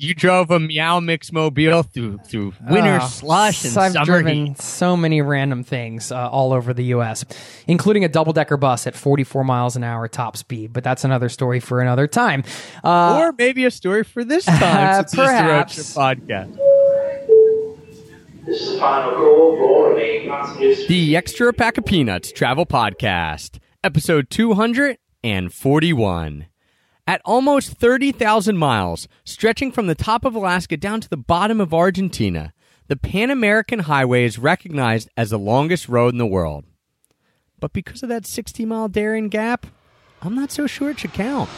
You drove a Meow Mix mobile through through winter Oh, slush and I've summer driven heat. so many random things uh, all over the U.S., including a double decker bus at 44 miles an hour top speed. But that's another story for another time. Uh, or maybe a story for this time. since it's the Road perhaps. Trip podcast. This is the final call for. The Extra Pack of Peanuts Travel Podcast, episode 241. At almost 30,000 miles, stretching from the top of Alaska down to the bottom of Argentina, the Pan American Highway is recognized as the longest road in the world. But because of that 60 mile Darien Gap, I'm not so sure it should count.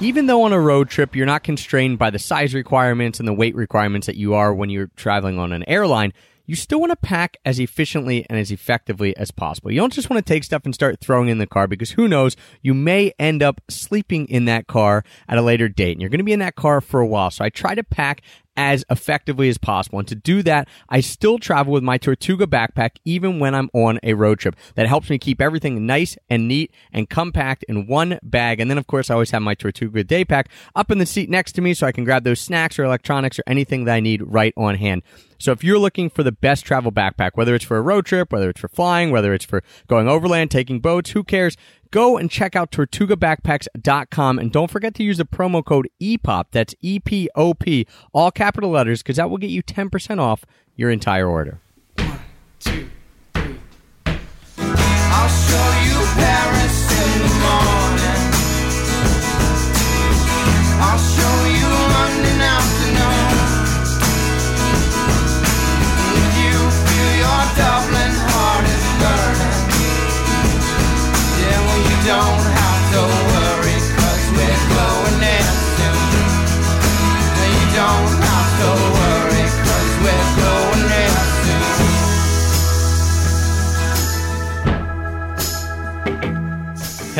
Even though on a road trip you're not constrained by the size requirements and the weight requirements that you are when you're traveling on an airline, you still want to pack as efficiently and as effectively as possible. You don't just want to take stuff and start throwing in the car because who knows, you may end up sleeping in that car at a later date and you're going to be in that car for a while. So I try to pack as effectively as possible. And to do that, I still travel with my Tortuga backpack even when I'm on a road trip. That helps me keep everything nice and neat and compact in one bag. And then, of course, I always have my Tortuga day pack up in the seat next to me so I can grab those snacks or electronics or anything that I need right on hand. So if you're looking for the best travel backpack, whether it's for a road trip, whether it's for flying, whether it's for going overland, taking boats, who cares? Go and check out tortugabackpacks.com and don't forget to use the promo code EPOP. That's E P O P, all capital letters, because that will get you 10% off your entire order. I'll show you Paris in the morning. I'll show you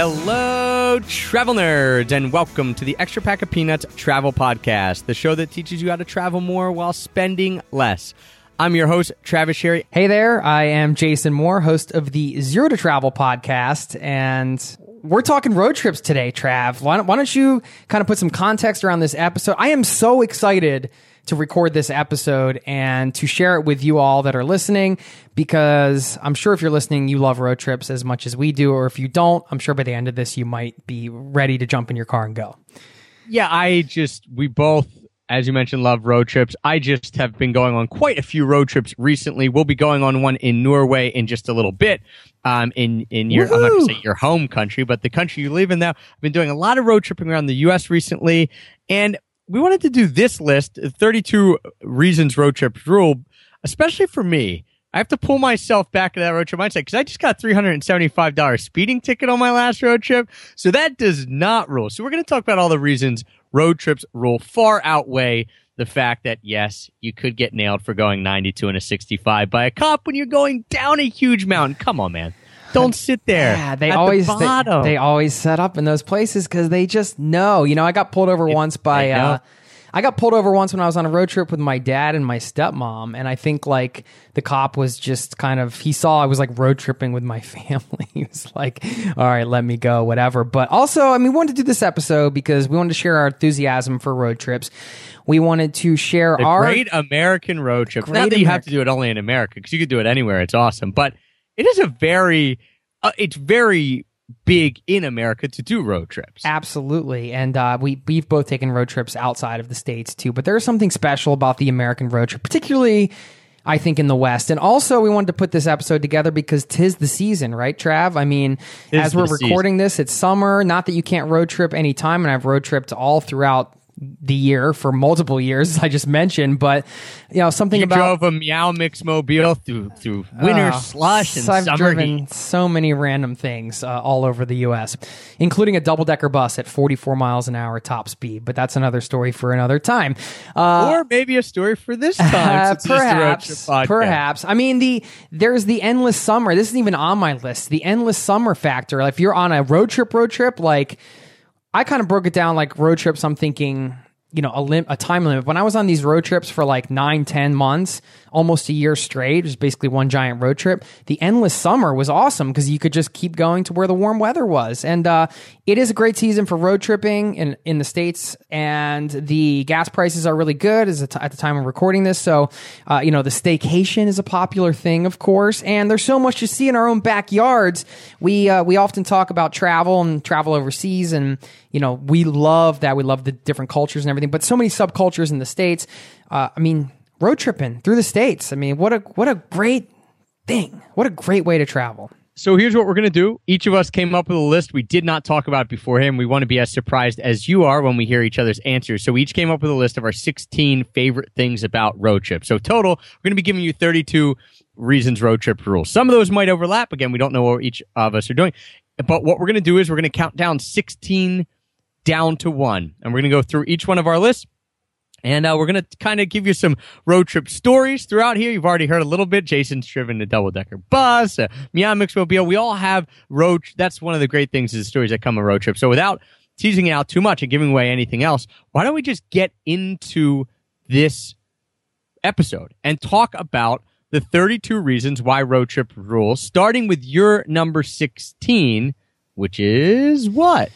Hello, travel nerds, and welcome to the Extra Pack of Peanuts Travel Podcast, the show that teaches you how to travel more while spending less. I'm your host, Travis Sherry. Hey there, I am Jason Moore, host of the Zero to Travel podcast, and we're talking road trips today, Trav. Why don't, why don't you kind of put some context around this episode? I am so excited to record this episode and to share it with you all that are listening because I'm sure if you're listening, you love road trips as much as we do, or if you don't, I'm sure by the end of this, you might be ready to jump in your car and go. Yeah, I just, we both, as you mentioned, love road trips. I just have been going on quite a few road trips recently. We'll be going on one in Norway in just a little bit. Um, in, in your, I'm not going to say your home country, but the country you live in now. I've been doing a lot of road tripping around the U.S. recently. And we wanted to do this list, uh, 32 reasons road trips rule, especially for me. I have to pull myself back to that road trip mindset because I just got $375 speeding ticket on my last road trip. So that does not rule. So we're going to talk about all the reasons road trips rule far outweigh the fact that yes, you could get nailed for going 92 and a 65 by a cop when you're going down a huge mountain. Come on, man. Don't sit there. Yeah, they at the always they, bottom. they always set up in those places because they just know. You know, I got pulled over once by. they. Uh, I got pulled over once when I was on a road trip with my dad and my stepmom, and I think like the cop was just kind of he saw I was like road tripping with my family. he was like, "All right, let me go, whatever." But also, I mean, we wanted to do this episode because we wanted to share our enthusiasm for road trips. We wanted to share the our great American road trip. Great Not that you have to do it only in America because you could do it anywhere. It's awesome, but it is a very, uh, it's very big in America to do road trips. Absolutely, and uh, we we've both taken road trips outside of the states too. But there's something special about the American road trip, particularly. I think in the West. And also we wanted to put this episode together because tis the season, right, Trav? I mean, Tis as we're the season. recording this, it's summer. Not that you can't road trip anytime, and I've road tripped all throughout the year for multiple years, as I just mentioned, but you know, something You about drove a Meow Mix mobile through through winter Oh, slush and I've summer driven heat. so many random things uh, all over the U.S., including a double decker bus at 44 miles an hour top speed. But that's another story for another time. Uh, or maybe a story for this time. uh, it's the road trip perhaps, perhaps. I mean, the there's the endless summer. This isn't even on my list. The endless summer factor. If you're on a road trip, road trip, like I kind of broke it down like road trips. I'm thinking you know a lim- a time limit. When I was on these road trips for like nine, ten months, almost a year straight, it was basically one giant road trip. The endless summer was awesome because you could just keep going to where the warm weather was, and uh, it is a great season for road tripping in in the states. And the gas prices are really good as at the time of recording this. So, uh, you know, the staycation is a popular thing, of course, and there's so much to see in our own backyards. We uh, we often talk about travel and travel overseas, and you know, we love that. We love the different cultures and everything, but so many subcultures in the states. Uh, I mean, road tripping through the states. I mean, what a what a great thing. What a great way to travel. So here's what we're going to do. Each of us came up with a list. We did not talk about beforehand. We want to be as surprised as you are when we hear each other's answers. So we each came up with a list of our 16 favorite things about road trips. So total, we're going to be giving you 32 reasons road trip rules. Some of those might overlap. Again, we don't know what each of us are doing. But what we're going to do is we're going to count down 16 down to one. And we're going to go through each one of our lists. And uh, we're going to kind of give you some road trip stories throughout here. You've already heard a little bit. Jason's driven a double decker bus, a Mixmobile. We all have road. That's one of the great things is the stories that come on road trip. So without teasing it out too much and giving away anything else, why don't we just get into this episode and talk about the 32 reasons why road trip rules, starting with your number 16, which is what?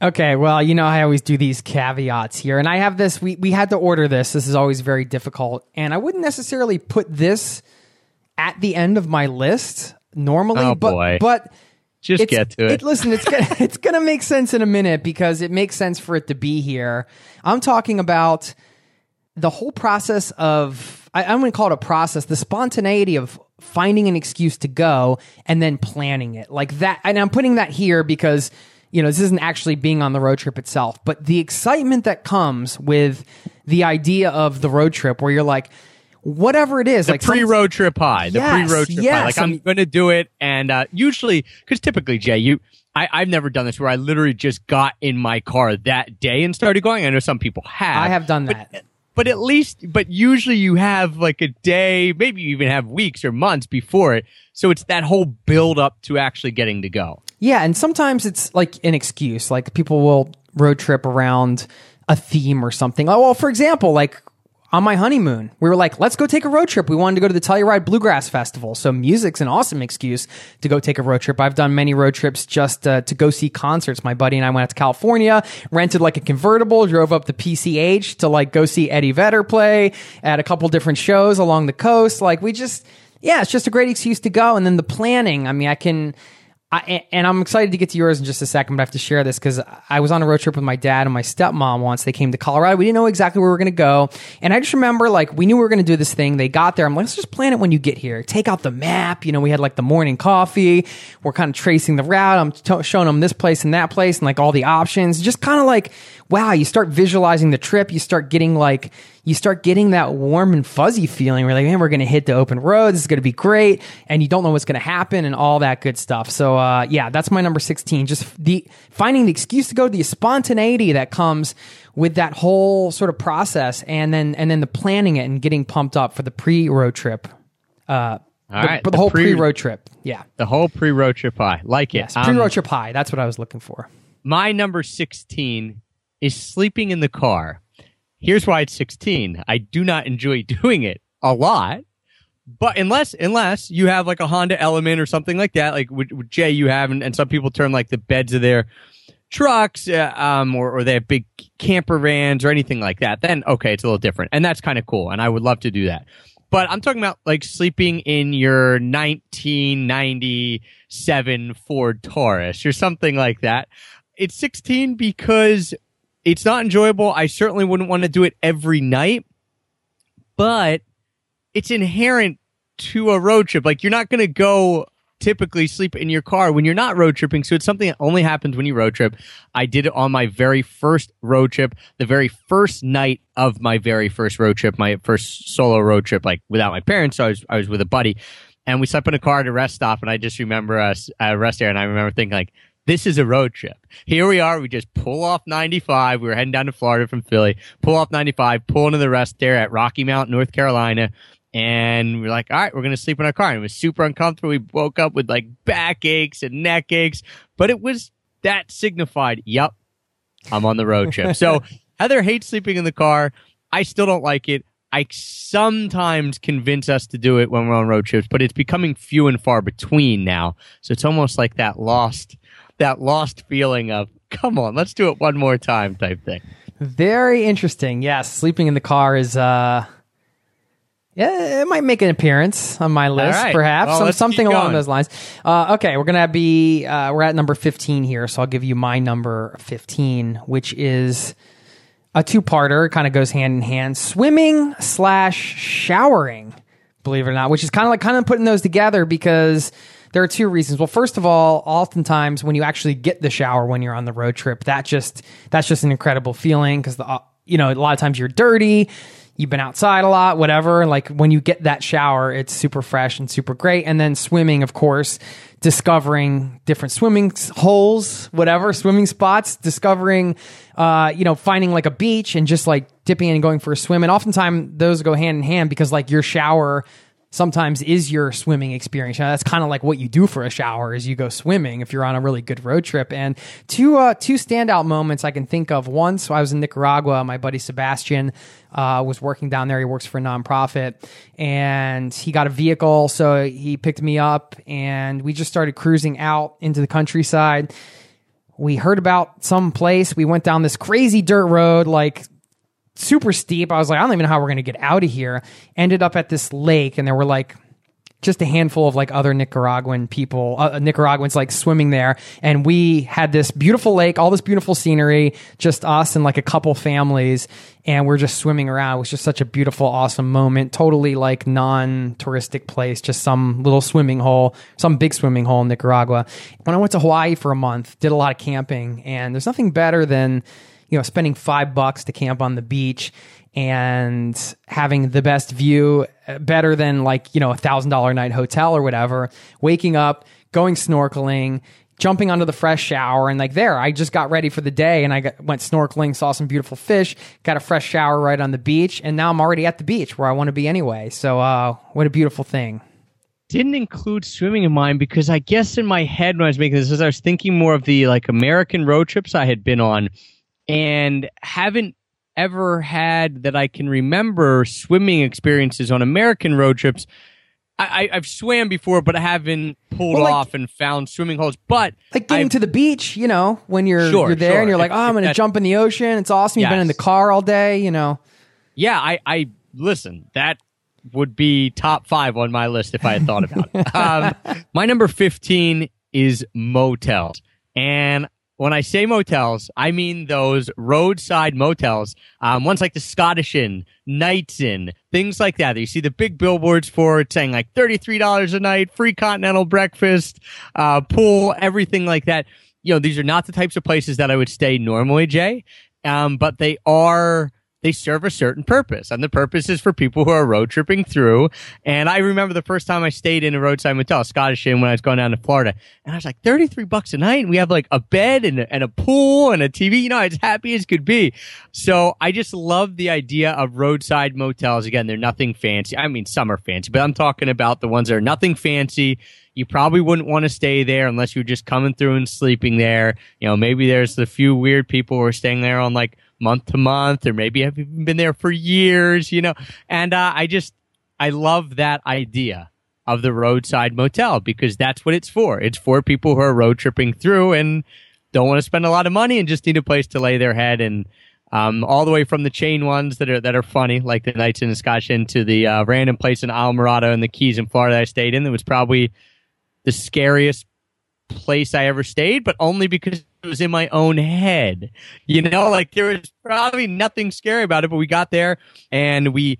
Okay, well, you know, I always do these caveats here, and I have this. We we had to order this. This is always very difficult, and I wouldn't necessarily put this at the end of my list normally, Oh, but boy. but Just get to it. Listen, it's gonna, it's gonna make sense in a minute because it makes sense for it to be here. I'm talking about the whole process of I, I'm going to call it a process, the spontaneity of finding an excuse to go and then planning it like that. And I'm putting that here because you know this isn't actually being on the road trip itself, but the excitement that comes with the idea of the road trip, where you're like. Whatever it is, the like pre-road trip high. The Yes, pre-road trip high. Like I I'm going to do it, and uh, usually, because typically, Jay, you, I, I've never done this where I literally just got in my car that day and started going. I know some people have. I have done but- that. But at least, but usually you have like a day, maybe you even have weeks or months before it. So it's that whole build up to actually getting to go. Yeah, and sometimes it's like an excuse. Like people will road trip around a theme or something. Oh, well, for example, like on my honeymoon, we were like, let's go take a road trip. We wanted to go to the Telluride Bluegrass Festival. So music's an awesome excuse to go take a road trip. I've done many road trips just uh, to go see concerts. My buddy and I went out to California, rented like a convertible, drove up the PCH to like go see Eddie Vedder play at a couple different shows along the coast. Like we just, yeah, it's just a great excuse to go. And then the planning. I mean, I can. I, and I'm excited to get to yours in just a second, but I have to share this because I was on a road trip with my dad and my stepmom once. They came to Colorado. We didn't know exactly where we were going to go. And I just remember, like, we knew we were going to do this thing. They got there. I'm like, let's just plan it when you get here. Take out the map. You know, we had like the morning coffee. We're kind of tracing the route. I'm t- showing them this place and that place and like all the options. Just kind of like, wow, you start visualizing the trip. You start getting like, you start getting that warm and fuzzy feeling. We're like, man, we're going to hit the open road. This is going to be great. And you don't know what's going to happen and all that good stuff. So, uh, yeah, that's my number 16. Just the finding the excuse to go, the spontaneity that comes with that whole sort of process and then, and then the planning it and getting pumped up for the pre road trip. Uh, All the, right, the, the whole pre- pre road trip. Yeah. The whole pre-road trip high. Like it. Yes. Um, Pre road trip high. That's what I was looking for. my number 16 is sleeping in the car. Here's why it's 16. I do not enjoy doing it a lot. But unless unless you have like a Honda Element or something like that, like with, with Jay you have, and, and some people turn like the beds of their trucks, uh, um, or, or they have big camper vans or anything like that, then okay, it's a little different, and that's kind of cool, and I would love to do that. But I'm talking about like sleeping in your 1997 Ford Taurus or something like that. It's 16 because it's not enjoyable. I certainly wouldn't want to do it every night, but it's inherent to a road trip. Like you're not going to go typically sleep in your car when you're not road tripping. So it's something that only happens when you road trip. I did it on my very first road trip, the very first night of my very first road trip, my first solo road trip, like without my parents. So I was, I was with a buddy and we slept in a car at a rest stop. And I just remember us at a rest area. And I remember thinking like, this is a road trip. Here we are. We just pull off 95. We were heading down to Florida from Philly. Pull off 95, pull into the rest there at Rocky Mount, North Carolina. And we're like, all right, we're going to sleep in our car. And it was super uncomfortable. We woke up with like back aches and neck aches, but it was that signified, yep, I'm on the road trip. So Heather hates sleeping in the car. I still don't like it. I sometimes convince us to do it when we're on road trips, but it's becoming few and far between now. So it's almost like that lost, that lost feeling of, come on, let's do it one more time type thing. Very interesting. Yes, sleeping in the car is uh yeah, it might make an appearance on my list, right. perhaps Well, Some, something along those lines. Uh, okay, we're gonna be uh, we're at number fifteen here, so I'll give you my number fifteen, which is a two-parter. Kind of goes hand in hand: swimming slash showering. Believe it or not, which is kind of like kind of putting those together because there are two reasons. Well, first of all, oftentimes when you actually get the shower when you're on the road trip, that just that's just an incredible feeling because the uh, you know a lot of times you're dirty you've been outside a lot, whatever. Like when you get that shower, it's super fresh and super great. And then swimming, of course, discovering different swimming holes, whatever, swimming spots, discovering, uh, you know, finding like a beach and just like dipping in and going for a swim. And oftentimes those go hand in hand because like your shower sometimes is your swimming experience. That's kind of like what you do for a shower is you go swimming if you're on a really good road trip. And two uh, two standout moments I can think of. So I was in Nicaragua. My buddy Sebastian uh, was working down there. He works for a nonprofit, and he got a vehicle, so he picked me up, and we just started cruising out into the countryside. We heard about some place. We went down this crazy dirt road, like super steep. I was like, I don't even know how we're going to get out of here. Ended up at this lake, and there were like just a handful of like other Nicaraguan people, uh, Nicaraguans like swimming there. And we had this beautiful lake, all this beautiful scenery, just us and like a couple families. And we're just swimming around. It was just such a beautiful, awesome moment. Totally like non touristic place, just some little swimming hole, some big swimming hole in Nicaragua. When I went to Hawaii for a month, did a lot of camping, and there's nothing better than you know, spending five bucks to camp on the beach and having the best view uh, better than like, you know, a thousand dollar night hotel or whatever, waking up, going snorkeling, jumping onto the fresh shower and like there, I just got ready for the day and I got, went snorkeling, saw some beautiful fish, got a fresh shower right on the beach. And now I'm already at the beach where I want to be anyway. So, uh, what a beautiful thing. didn't include swimming in mine because I guess in my head when I was making this, I was thinking more of the like American road trips I had been on, and haven't ever had that I can remember swimming experiences on American road trips. I, I've swam before, but I haven't pulled Well, like- off and found swimming holes. But Like getting I've- to the beach, you know, when you're Sure, you're there sure. and you're like, If- oh, I'm going to jump in the ocean. It's awesome. You've been in the car all day, you know. yeah, I, I listen. That would be top five on my list if I had thought about it. Um, my number fifteen is motels, and when I say motels, I mean those roadside motels, um, ones like the Scottish Inn, Knights Inn, things like that. You see the big billboards for it saying like thirty-three dollars a night, free continental breakfast, uh, pool, everything like that. You know, these are not the types of places that I would stay normally, Jay, um, but they are they serve a certain purpose and the purpose is for people who are road tripping through. And i remember the first time i stayed in a roadside motel scottish inn when i was going down to florida and i was like 33 bucks a night? And we have like a bed and a, and a pool and a tv you know as happy as could be. So i just love the idea of roadside motels. Again they're nothing fancy. I mean some are fancy but i'm talking about the ones that are nothing fancy. You probably wouldn't want to stay there unless you're just coming through and sleeping there. You know, maybe there's the few weird people who are staying there on like month to month, or maybe have even been there for years, you know. And uh, I just, I love that idea of the roadside motel because that's what it's for. It's for people who are road tripping through and don't want to spend a lot of money and just need a place to lay their head and um, all the way from the chain ones that are that are funny, like the Knights Inn the Scotch Inn, to the uh, random place in Alvarado and the Keys in Florida I stayed in. That was probably the scariest place I ever stayed, but only because it was in my own head. You know, like there was probably nothing scary about it, but we got there and we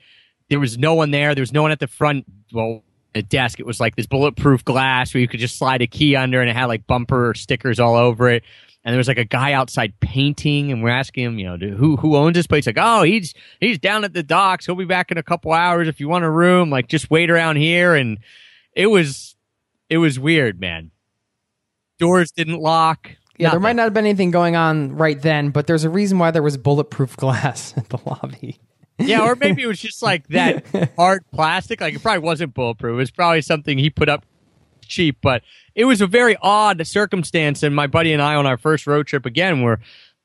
there was no one there. There was no one at the front. Well, a desk. It was like this bulletproof glass where you could just slide a key under, and it had like bumper stickers all over it. And there was like a guy outside painting, and we're asking him, you know, who who owns this place? Like, oh, he's he's down at the docks. He'll be back in a couple hours if you want a room. Like, just wait around here. And it was it was weird, man. Doors didn't lock. Yeah, there might not have been anything going on right then, but there's a reason why there was bulletproof glass at the lobby. Yeah, or maybe it was just like that hard plastic. Like it probably wasn't bulletproof. It was probably something he put up cheap, but it was a very odd circumstance. And my buddy and I on our first road trip again were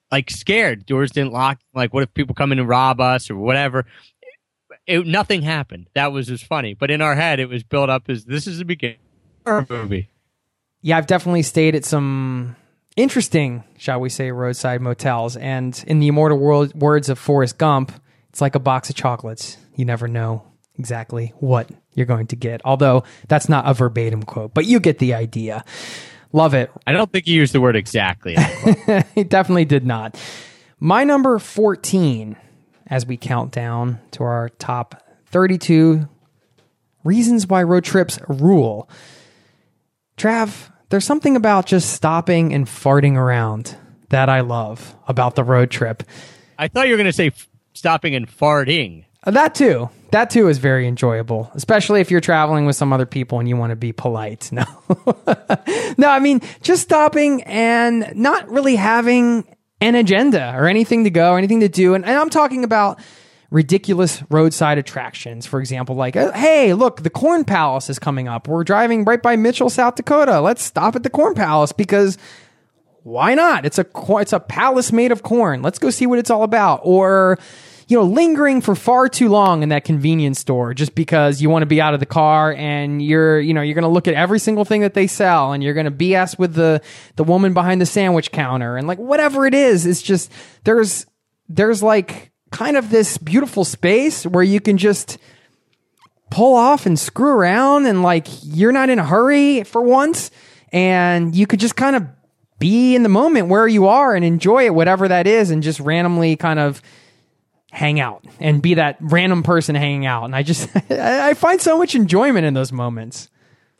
like scared. Doors didn't lock. Like, what if people come in and rob us or whatever? It, nothing happened. That was just funny. But in our head, it was built up as this is the beginning of a movie. Yeah, I've definitely stayed at some interesting, shall we say, roadside motels. And in the immortal world, words of Forrest Gump, it's like a box of chocolates. You never know exactly what you're going to get. Although that's not a verbatim quote, but you get the idea. Love it. I don't think you used the word exactly. he definitely did not. My number 14, as we count down to our top 32 reasons why road trips rule. Trav, there's something about just stopping and farting around that I love about the road trip. I thought you were going to say f- stopping and farting. Uh, That too. That too is very enjoyable, especially if you're traveling with some other people and you want to be polite. No. no, I mean, just stopping and not really having an agenda or anything to go, or anything to do. And, and I'm talking about ridiculous roadside attractions. For example, like, uh, hey, look, the Corn Palace is coming up. We're driving right by Mitchell, South Dakota. Let's stop at the Corn Palace because why not? It's a it's a palace made of corn. Let's go see what it's all about. Or you know, lingering for far too long in that convenience store just because you want to be out of the car and you're you know you're going to look at every single thing that they sell and you're going to BS with the the woman behind the sandwich counter and like whatever it is. It's just there's there's like kind of this beautiful space where you can just pull off and screw around and like you're not in a hurry for once. And you could just kind of be in the moment where you are and enjoy it whatever that is and just randomly kind of hang out and be that random person hanging out. And i just i find so much enjoyment in those moments.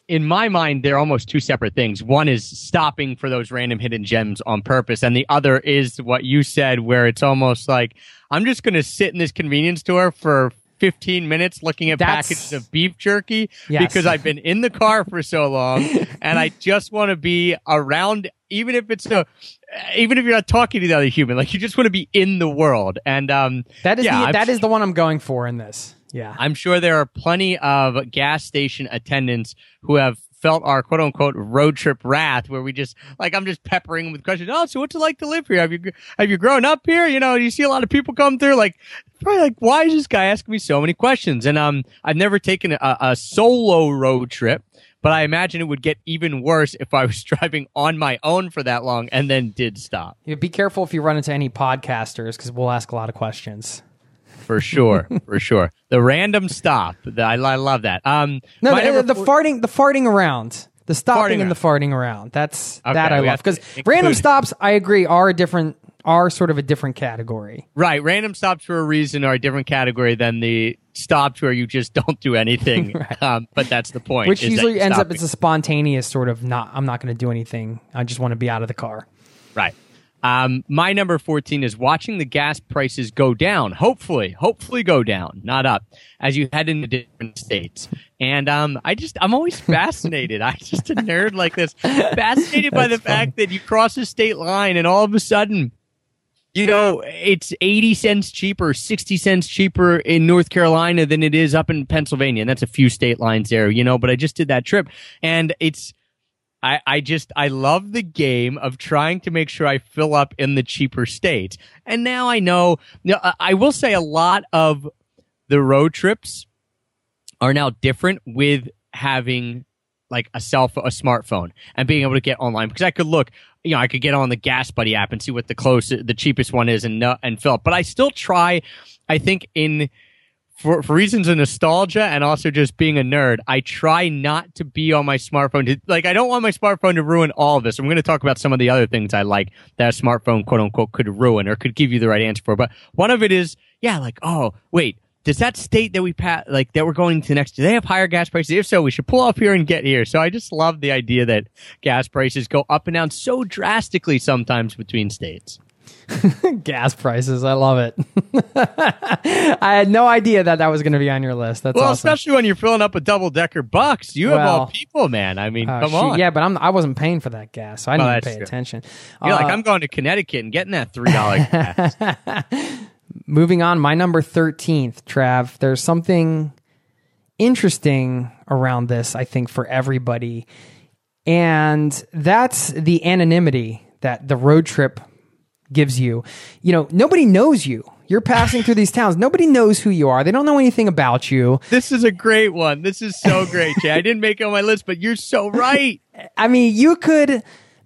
In my mind, they're almost two separate things. One is stopping for those random hidden gems on purpose, and the other is what you said, where it's almost like I'm just going to sit in this convenience store for 15 minutes looking at That's- packages of beef jerky Yes. because I've been in the car for so long, and I just want to be around, even if it's a. Even if you're not talking to the other human, like you just want to be in the world, and um, that is yeah, the, that is the one i'm going for in this yeah I'm sure there are plenty of gas station attendants who have felt our quote unquote road trip wrath where we just like I'm just peppering with questions. Oh, so what's it like to live here? Have you have you grown up here? You know, you see a lot of people come through like probably like why is this guy asking me so many questions? And um I've never taken a, a solo road trip. But I imagine it would get even worse if I was driving on my own for that long and then did stop. Yeah, be careful if you run into any podcasters because we'll ask a lot of questions For sure, for sure. The random stop. The- I, I love that. Um, No, the, the four- farting, the farting around, the stopping Farting and the farting around. That's Okay, that I love because random stops. I agree are a different, are sort of a different category. Right. Random stops for a reason are a different category than the stops where you just don't do anything. um, but that's the point. Which usually ends up as a spontaneous sort of not. I'm not going to do anything. I just want to be out of the car. Right. Um, my number 14 is watching the gas prices go down. Hopefully, hopefully go down, not up, as you head into different states. And um, I just, I'm always fascinated. I'm just a nerd like this, fascinated by the fact that you cross a state line and all of a sudden, you know, it's 80 cents cheaper, 60 cents cheaper in North Carolina than it is up in Pennsylvania. And that's a few state lines there, you know, but I just did that trip and it's, I, I just I love the game of trying to make sure I fill up in the cheaper states. And now I know now, I- I will say a lot of the road trips are now different with having like a cell phone, a smartphone and being able to get online because I could look, you know, I could get on the GasBuddy app and see what the closest, the cheapest one is and know- and fill up. But I still try, I think in for, for reasons of nostalgia and also just being a nerd, I try not to be on my smartphone. To, like, I don't want my smartphone to ruin all of this. I'm going to talk about some of the other things I like that a smartphone, quote unquote, could ruin or could give you the right answer for. But one of it is, yeah, like, oh, wait, does that state that we pass, like, that we're going to next, do they have higher gas prices? If so, we should pull off here and get here. So I just love the idea that gas prices go up and down so drastically sometimes between states. Gas prices. I love it. I had no idea that that was going to be on your list. That's Well, awesome. especially when you're filling up a double decker bucks. You have all people, man. I mean, Uh, come shoot, on. Yeah, but I'm, I wasn't paying for that gas, so I didn't Well, even pay true. attention. You're like, Uh, I'm going to Connecticut and getting that three dollar gas. Moving on, my number 13th, Trav. There's something interesting around this, I think, for everybody. And that's the anonymity that the road trip gives you. You know, nobody knows you. You're passing through these towns. Nobody knows who you are. They don't know anything about you. This is a great one. This is so great, Jay. I didn't make it on my list, but you're so right. I mean, you could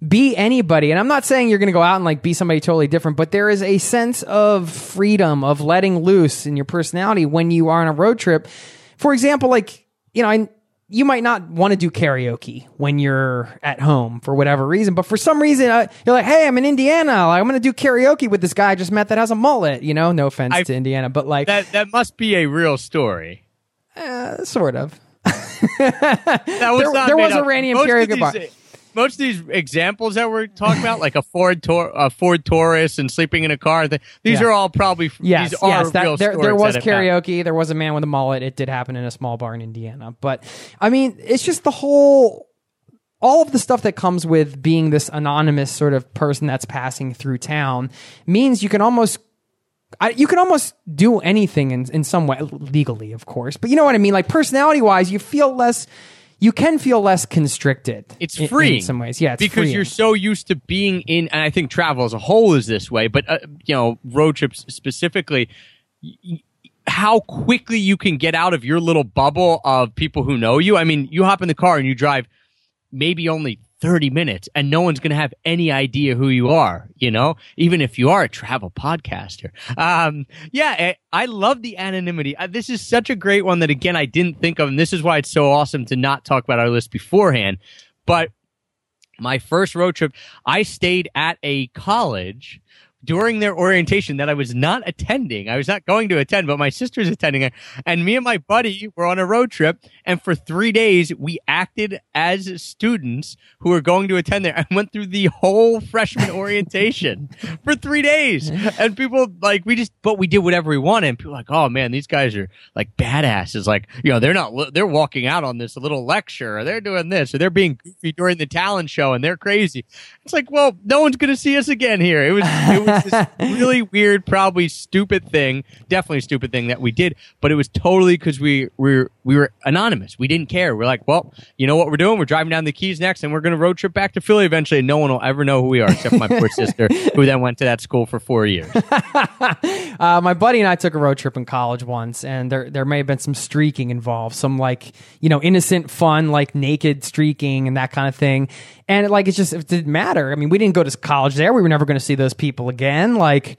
be anybody. And I'm not saying you're going to go out and like be somebody totally different, but there is a sense of freedom, of letting loose in your personality when you are on a road trip. For example, like, you know, I, you might not want to do karaoke when you're at home for whatever reason, but for some reason, uh, you're like, hey, I'm in Indiana. Like, I'm going to do karaoke with this guy I just met that has a mullet. You know, no offense I- to Indiana, but like, That that must be a real story. uh, sort of. That was There- not there was a up. random Most karaoke bar. Most of these examples that we're talking about, like a Ford Tor- a Ford Taurus and sleeping in a car, th- these Yeah. are all probably Yes, these are yes. That, real there, there was karaoke. There was a man with a mullet. It did happen in a small bar in Indiana. But I mean, it's just the whole, all of the stuff that comes with being this anonymous sort of person that's passing through town means you can almost. I, you can almost do anything in, in some way legally, of course, but you know what I mean. Like personality wise, you feel less. You can feel less constricted. It's in- in some ways. Yeah, it's because freeing. you're so used to being in, and I think travel as a whole is this way. But uh, you know, road trips specifically, y- how quickly you can get out of your little bubble of people who know you. I mean, you hop in the car and you drive maybe only 30 minutes and no one's going to have any idea who you are, you know, even if you are a travel podcaster. Um, yeah, I, I love the anonymity. Uh, this is such a great one that again, I didn't think of. And this is why it's so awesome to not talk about our list beforehand. But my first road trip, I stayed at a college during their orientation that I was not attending. I was not going to attend, but my sister's attending it. And me and my buddy were on a road trip. And for three days, we acted as students who were going to attend there and went through the whole freshman orientation for three days. And people like, we just, but we did whatever we wanted. And people like, oh man, these guys are like badasses. Like, you know, they're not, they're walking out on this little lecture or they're doing this or they're being goofy during the talent show and they're crazy. It's like, well, no one's going to see us again here. It was, it was this really weird, probably stupid thing, definitely stupid thing that we did, but it was totally because we, we were, we were anonymous. We didn't care. We're like, well, you know what we're doing? We're driving down the Keys next and we're going to road trip back to Philly eventually. And no one will ever know who we are except my poor sister who then went to that school for four years. Uh, my buddy and I took a road trip in college once, and there there may have been some streaking involved, some like you know innocent fun, like naked streaking and that kind of thing. And like it's just it didn't matter. I mean, we didn't go to college there. We were never going to see those people again. Like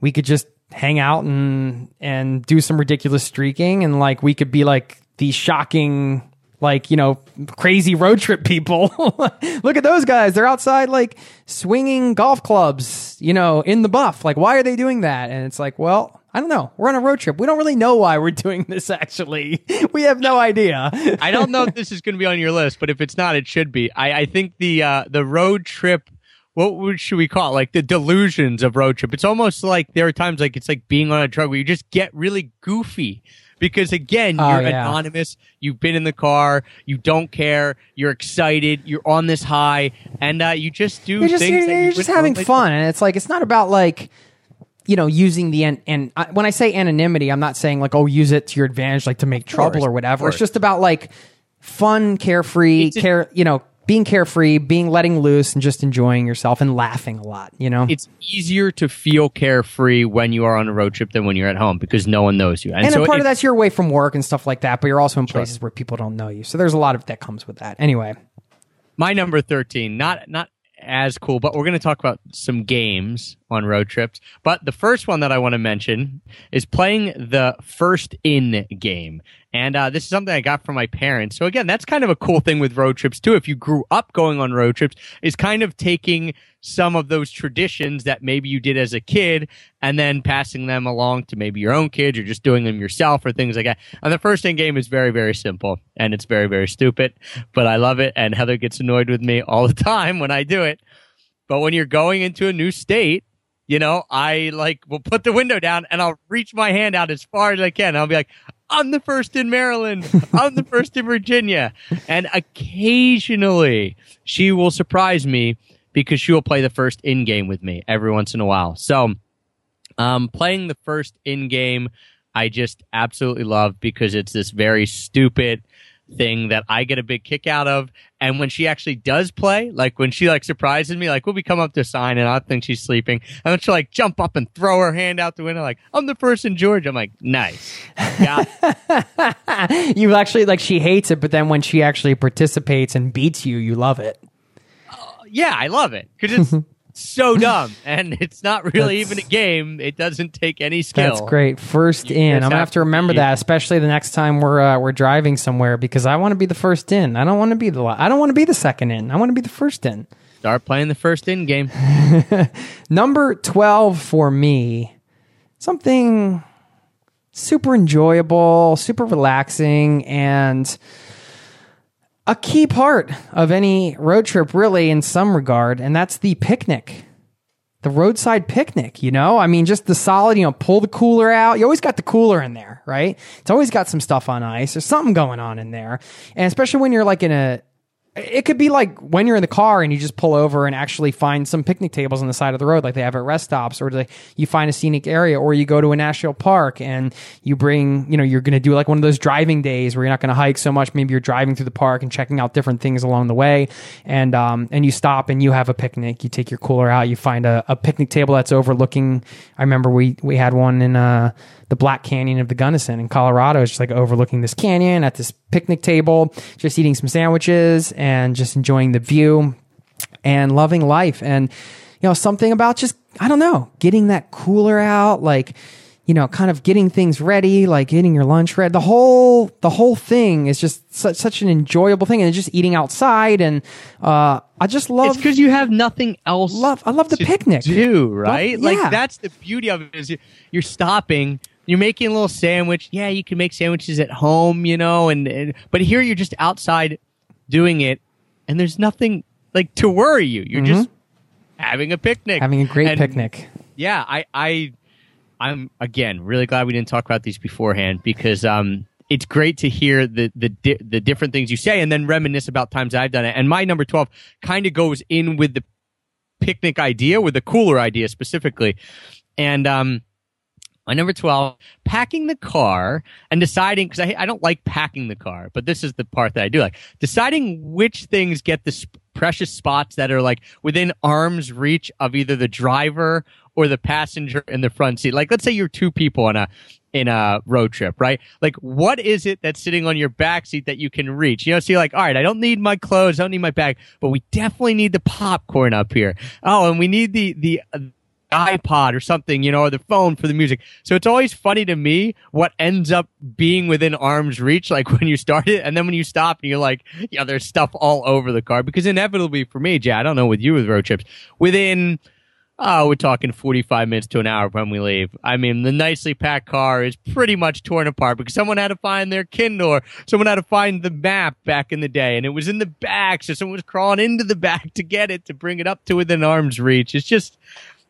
we could just hang out and and do some ridiculous streaking, and like we could be like these shocking like you know crazy road trip people look at those guys they're outside like swinging golf clubs you know in the buff like why are they doing that and it's like well i don't know we're on a road trip we don't really know why we're doing this actually we have no idea I don't know if this is going to be on your list, but if it's not, it should be. I, I think the uh, the road trip. What should we call it? Like the delusions of road trip. It's almost like there are times like it's like being on a drug where you just get really goofy because again Oh, you're yeah. anonymous. You've been in the car. You don't care. You're excited. You're on this high, and uh, you just do you're just things. you're, that you you're just having fun and it's like it's not about like you know using the an- and I, when i say anonymity i'm not saying like oh use it to your advantage like to make trouble course, or whatever it's just about like fun carefree a- care you know being carefree being letting loose and just enjoying yourself and laughing a lot you know? It's easier to feel carefree when you are on a road trip than when you're at home because no one knows you. and so a part of that's you're away from work and stuff like that but you're also in places where people don't know you. So there's a lot of that comes with that. Anyway. My number 13 not not as cool but we're going to talk about some games on road trips but the first one that i want to mention is playing the first in game and uh, this is something i got from my parents so again that's kind of a cool thing with road trips too if you grew up going on road trips is kind of taking some of those traditions that maybe you did as a kid and then passing them along to maybe your own kids or just doing them yourself or things like that. And the first in game is very, very simple and it's very, very stupid, but I love it. And Heather gets annoyed with me all the time when I do it. But when you're going into a new state, you know, I like will put the window down and I'll reach my hand out as far as I can. I'll be like, I'm the first in Maryland. I'm the first in Virginia. And occasionally she will surprise me because she will play the first in game with me every once in a while. So, um, playing the first in game, I just absolutely love because it's this very stupid, thing that I get a big kick out of. And when she actually does play, like when she like surprises me, like we'll be come up to sign and I think she's sleeping, and then she'll like jump up and throw her hand out the window, like I'm the first in George. I'm like, nice, yeah, you actually like she hates it, but then when she actually participates and beats you, you love it. Uh, yeah, I love it because it's so dumb and it's not really even a game. It doesn't take any skill. That's great. First You in. I'm gonna have to remember be- that, especially the next time we're uh, we're driving somewhere, because I want to be the first in. I don't want to be the la- I don't want to be the second in. I want to be the first in. Start playing the first in game. Number 12 for me, something super enjoyable, super relaxing, and a key part of any road trip, really, in some regard, and that's the picnic. The roadside picnic, you know? I mean, just the solid, you know, pull the cooler out. You always got the cooler in there, right? It's always got some stuff on ice. There's something going on in there. And especially when you're like in a, it could be like when you're in the car and you just pull over and actually find some picnic tables on the side of the road, like they have at rest stops, or like you find a scenic area, or you go to a national park and you bring, you know, you're going to do like one of those driving days where you're not going to hike so much. Maybe you're driving through the park and checking out different things along the way, and um, and you stop and you have a picnic. You take your cooler out. You find a, a picnic table that's overlooking. I remember we we had one in uh, the Black Canyon of the Gunnison in Colorado. It's just like overlooking this canyon at this picnic table, just eating some sandwiches and just enjoying the view and loving life. And, you know, something about just, I don't know, getting that cooler out, like, you know, kind of getting things ready, like getting your lunch ready. The whole, the whole thing is just such, such an enjoyable thing. And just eating outside. And, uh, I just love, It's because you have nothing else. love, I love the picnic. do right? Love- yeah. Like that's the beauty of it is you're stopping. You're making a little sandwich. Yeah, you can make sandwiches at home, you know, and, and but here you're just outside doing it, and there's nothing like to worry you. You're just having a picnic, Mm-hmm. Having a great And, picnic. Yeah, I, I, I'm again really glad we didn't talk about these beforehand because um, it's great to hear the the di- the different things you say and then reminisce about times I've done it. And my number twelve kind of goes in with the picnic idea, with the cooler idea specifically, and um. My number 12, packing the car and deciding, because I, I don't like packing the car, but this is the part that I do like. Deciding which things get the sp- precious spots that are like within arm's reach of either the driver or the passenger in the front seat. Like, let's say you're two people on a, in a road trip, right? Like, what is it that's sitting on your back seat that you can reach? You know, so like, all right, I don't need my clothes, I don't need my bag, but we definitely need the popcorn up here. Oh, and we need the, the, uh, iPod or something, you know, or the phone for the music. So it's always funny to me what ends up being within arm's reach, like when you start it, and then when you stop, and you're like, yeah, there's stuff all over the car. Because inevitably for me, Jay, I don't know with you with road trips, within oh, we're talking 45 minutes to an hour when we leave. I mean, the nicely packed car is pretty much torn apart because someone had to find their Kindle or someone had to find the map back in the day and it was in the back. So someone was crawling into the back to get it, to bring it up to within arm's reach. It's just,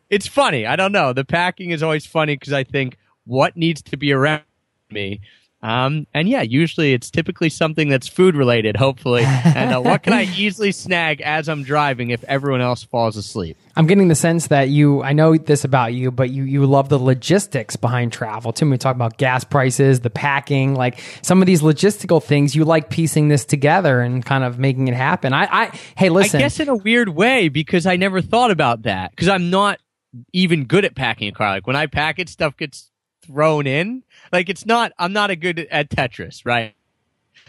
it's funny. I don't know. The packing is always funny because I think what needs to be around me. Um, and yeah, usually it's typically something that's food related, hopefully. And uh, what can I easily snag as I'm driving if everyone else falls asleep? I'm getting the sense that you, I know this about you, but you, you love the logistics behind travel. Too many talk about gas prices, the packing, like some of these logistical things. You like piecing this together and kind of making it happen. I, I hey, listen, I guess in a weird way because I never thought about that because I'm not even good at packing a car. Like when I pack it, stuff gets thrown in. Like it's not. I'm not a good at Tetris, right?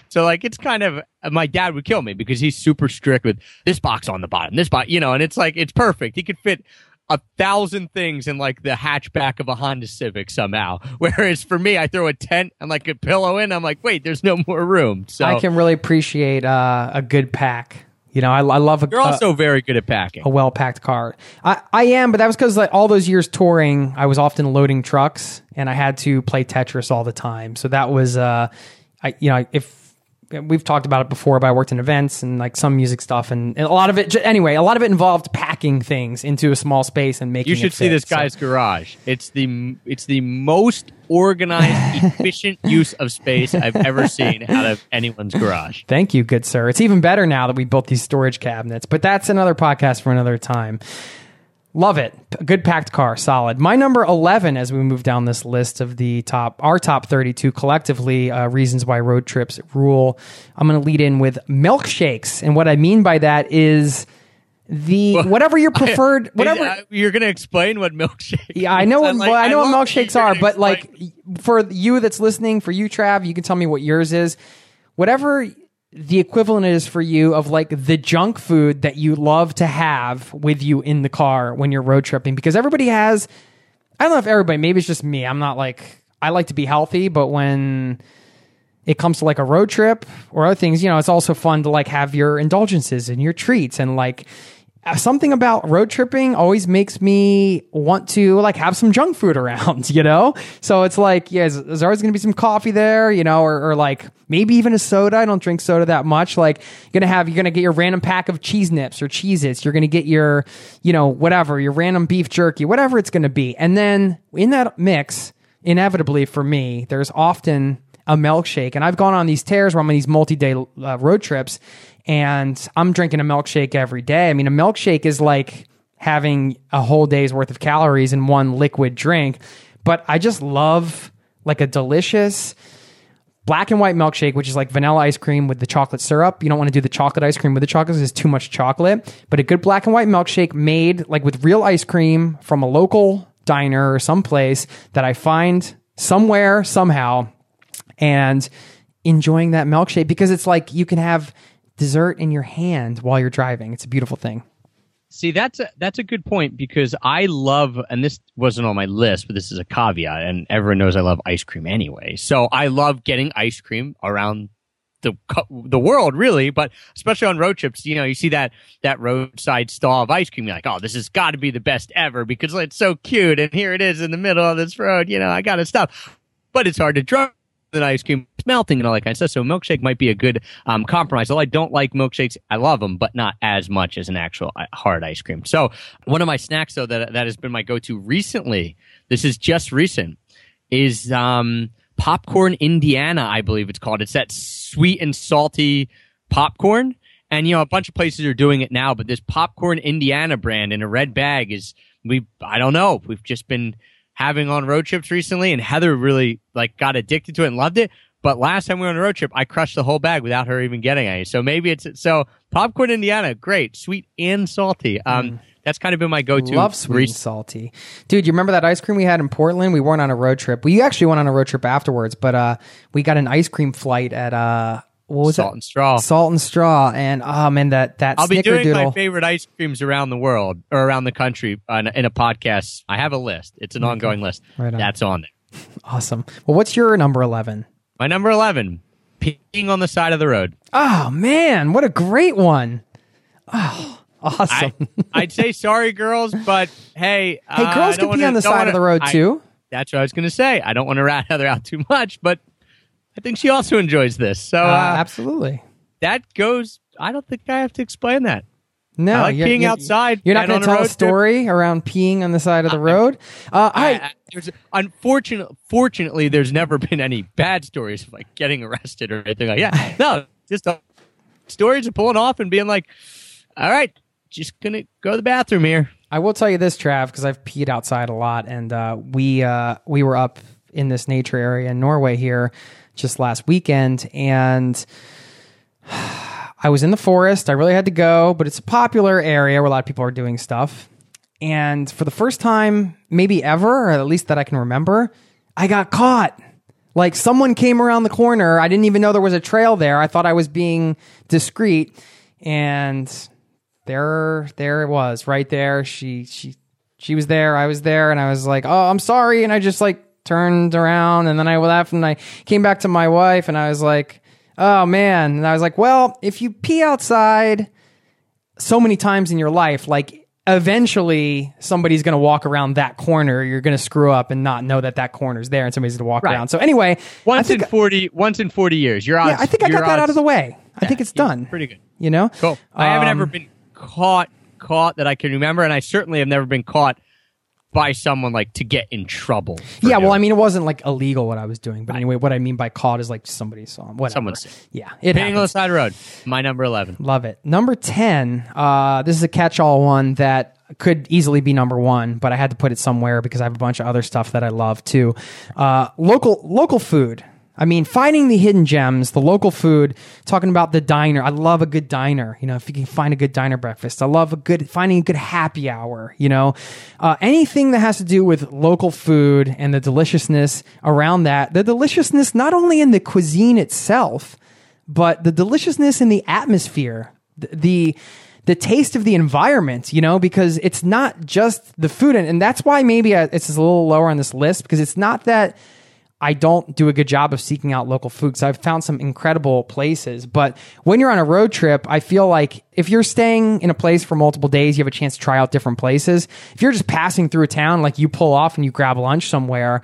So like it's kind of my dad would kill me because he's super strict with this box on the bottom, this box, you know, and it's like it's perfect. He could fit a thousand things in like the hatchback of a Honda Civic somehow. Whereas for me, I throw a tent and like a pillow in. I'm like, wait, there's no more room. So I can really appreciate uh, a good pack. You know, I, I love a, you're also very good at packing. a well packed car. I, I am, but that was because like all those years touring, I was often loading trucks and I had to play Tetris all the time. So that was, uh, I you know, if we've talked about it before, but I worked in events and like some music stuff, and, and a lot of it. Anyway, a lot of it involved packing things into a small space and making. You should see fit. this So- guy's garage. It's the it's the most organized, efficient use of space I've ever seen out of anyone's garage. Thank you, good sir. It's even better now that we built these storage cabinets, but that's another podcast for another time. Love it. P- Good packed car, solid. My number 11 as we move down this list of the top our top 32 collectively uh, reasons why road trips rule. I'm going to lead in with milkshakes and what I mean by that is the whatever your preferred whatever Uh, You're going to explain what milkshake Yeah, I know what well, I know what milkshakes are, but like for you that's listening, for you, Trav, you can tell me what yours is. Whatever the equivalent is for you of like the junk food that you love to have with you in the car when you're road tripping, because everybody has. I don't know if everybody. Maybe it's just me. I'm not like I like to be healthy, but when it comes to like a road trip or other things, you know, it's also fun to like have your indulgences and your treats and like something about road tripping always makes me want to like have some junk food around, you know? So it's like, yeah, there's always going to be some coffee there, you know, or, or like maybe even a soda. I don't drink soda that much. Like you're going to have, you're going to get your random pack of cheese nips or Cheez Its. You're going to get your, you know, whatever, your random beef jerky, whatever it's going to be. And then in that mix, inevitably for me, there's often a milkshake. And I've gone on these tears where I'm on these multi day uh, road trips and I'm drinking a milkshake every day. I mean, a milkshake is like having a whole day's worth of calories in one liquid drink. But I just love like a delicious black and white milkshake, which is like vanilla ice cream with the chocolate syrup. You don't want to do the chocolate ice cream with the chocolate; because it's too much chocolate. But a good black and white milkshake made like with real ice cream from a local diner or someplace that I find somewhere somehow, and enjoying that milkshake because it's like you can have dessert in your hand while you're driving. It's a beautiful thing. See, that's a, that's a good point because I love, and this wasn't on my list, but this is a caveat, and everyone knows I love ice cream anyway. So I love getting ice cream around the the world, really, but especially on road trips. You know, you see that that roadside stall of ice cream, you're like, oh, this has got to be the best ever because it's so cute, and here it is in the middle of this road. You know, I got to stop, but it's hard to drive the ice cream is melting and all that kind of stuff. So milkshake might be a good um, compromise. Although I don't like milkshakes, I love them, but not as much as an actual uh, hard ice cream. So one of my snacks though that that has been my go-to recently. This is just recent. Is um, popcorn Indiana, I believe it's called. It's that sweet and salty popcorn. And you know, a bunch of places are doing it now, but this popcorn Indiana brand in a red bag is we I don't know. We've just been having on road trips recently and Heather really like got addicted to it and loved it. But last time we were on a road trip, I crushed the whole bag without her even getting any. So maybe it's so popcorn Indiana, great, sweet and salty. Um, that's kind of been my go-to. Love sweet and salty. Dude, you remember that ice cream we had in Portland? We weren't on a road trip. We actually went on a road trip afterwards, but uh, we got an ice cream flight at uh, what was Salt it? and straw. Salt and straw, and oh man, that that I'll be doing my favorite ice creams around the world or around the country on, in a podcast. I have a list. It's an ongoing list. Right on. That's on there. awesome. Well, what's your number eleven? My number 11, peeing on the side of the road. Oh man, what a great one! Oh, awesome. I, I'd say sorry, girls, but hey, hey, uh, girls don't can be wanna- on the side wanna- of the road I- too. That's what I was going to say. I don't want to rat Heather out too much, but I think she also enjoys this. So Uh, uh, absolutely. that goes. I don't think I have to explain that. No, I like you're- peeing you're- outside You're not going to tell a trip. story around peeing on the side of the road. Uh, I, I, I, there's, unfortunately, fortunately, there's never been any bad stories of like getting arrested or anything like that. No, just uh, stories of pulling off and being like, "All right, just gonna go to the bathroom here." I will tell you this, Trav, because I've peed outside a lot, and uh, we uh, we were up in this nature area in Norway here just last weekend, and I was in the forest. I really had to go, but it's a popular area where a lot of people are doing stuff. And for the first time, maybe ever, or at least that I can remember, I got caught. Like someone came around the corner. I didn't even know there was a trail there. I thought I was being discreet, and there there it was right there she she she was there i was there and i was like oh i'm sorry and i just like turned around and then i left and i came back to my wife and i was like oh man and i was like well if you pee outside so many times in your life like eventually somebody's going to walk around that corner you're going to screw up and not know that that corner's there and somebody's going to walk Right. around so anyway Once think, in forty, once in forty years, your odds. yeah, I think i your got that out of the way i think it's done Pretty good. you know Cool. I haven't Um, ever been caught caught that I can remember, and I certainly have never been caught by someone like to get in trouble. Yeah, well, I mean, it wasn't like illegal what I was doing, but anyway, what I mean by caught is like somebody saw him. Whatever. Someone saw. Yeah, it Peeing on the side road. My number eleven. Love it. Number ten. Uh, this is a catch-all one that could easily be number one, but I had to put it somewhere because I have a bunch of other stuff that I love too. Uh, local local food. I mean, finding the hidden gems, the local food, talking about the diner. I love a good diner. You know, if you can find a good diner breakfast, I love a good, finding a good happy hour, you know, uh, anything that has to do with local food and the deliciousness around that. The deliciousness, not only in the cuisine itself, but the deliciousness in the atmosphere, the, the the taste of the environment, you know, because it's not just the food. And, and that's why maybe it's a little lower on this list because it's not that I don't do a good job of seeking out local food because I've found some incredible places. But when you're on a road trip, I feel like if you're staying in a place for multiple days, you have a chance to try out different places. If you're just passing through a town, like you pull off and you grab lunch somewhere,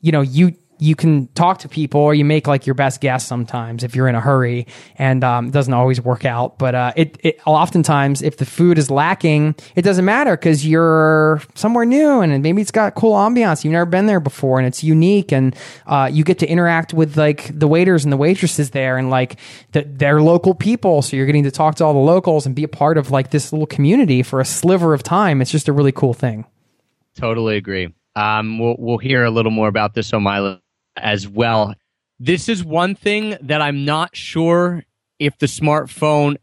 you know, you you can talk to people or you make like your best guess sometimes if you're in a hurry and um, it doesn't always work out. But uh, it, it oftentimes if the food is lacking it doesn't matter because you're somewhere new and maybe it's got cool ambiance. You've never been there before and it's unique and uh, you get to interact with like the waiters and the waitresses there and like the, they're local people. So you're getting to talk to all the locals and be a part of like this little community for a sliver of time. It's just a really cool thing. Totally agree. Um, we'll we'll hear a little more about this on my list as well. This is one thing that I'm not sure if the smartphone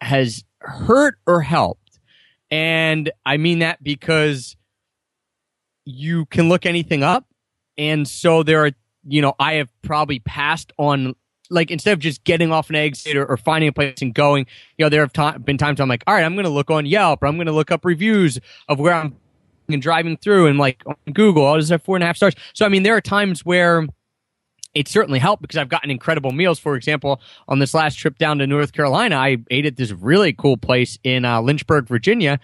has hurt or helped, and I mean that because you can look anything up, and so there are you know I have probably passed on like instead of just getting off an exit or, or finding a place and going, you know, there have ti been times I'm like, all right, I'm going to look on Yelp or I'm going to look up reviews of where I'm and driving through and like on Google, oh, does it have four and a half stars? So I mean, there are times where it certainly helped because I've gotten incredible meals. For example, on this last trip down to North Carolina, I ate at this really cool place in uh, Lynchburg, Virginia.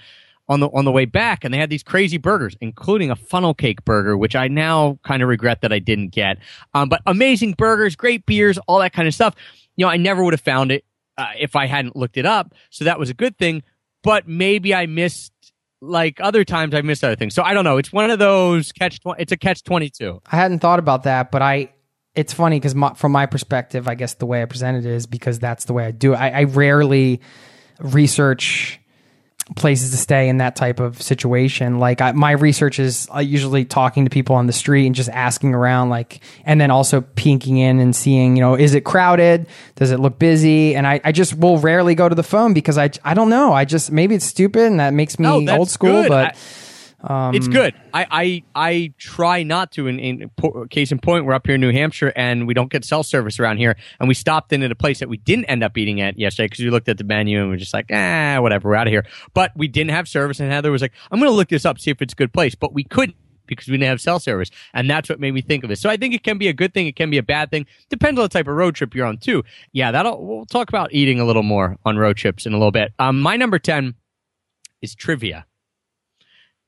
On the on the way back, and they had these crazy burgers, including a funnel cake burger, which I now kind of regret that I didn't get. Um, but amazing burgers, great beers, all that kind of stuff. You know, I never would have found it uh, if I hadn't looked it up. So that was a good thing. But maybe I missed like other times I missed other things. So I don't know. It's one of those catch. Tw- it's a catch twenty two. I hadn't thought about that, but I. It's funny because from my perspective, I guess the way I present it is because that's the way I do it. I, I rarely research places to stay in that type of situation. Like I, my research is uh, usually talking to people on the street and just asking around, like, and then also peeking in and seeing, you know, is it crowded? Does it look busy? And I, I just will rarely go to the phone because I, I don't know. I just maybe it's stupid and that makes me old school, good. but. I- it's good. I, I I try not to. In, in case in point, we're up here in New Hampshire and we don't get cell service around here. And we stopped in at a place that we didn't end up eating at yesterday because we looked at the menu and we're just like, ah, whatever, we're out of here. But we didn't have service, and Heather was like, I'm going to look this up, see if it's a good place. But we couldn't because we didn't have cell service, and that's what made me think of this. So I think it can be a good thing, it can be a bad thing. Depends on the type of road trip you're on too. Yeah, that'll we'll talk about eating a little more on road trips in a little bit. Um, my number ten is trivia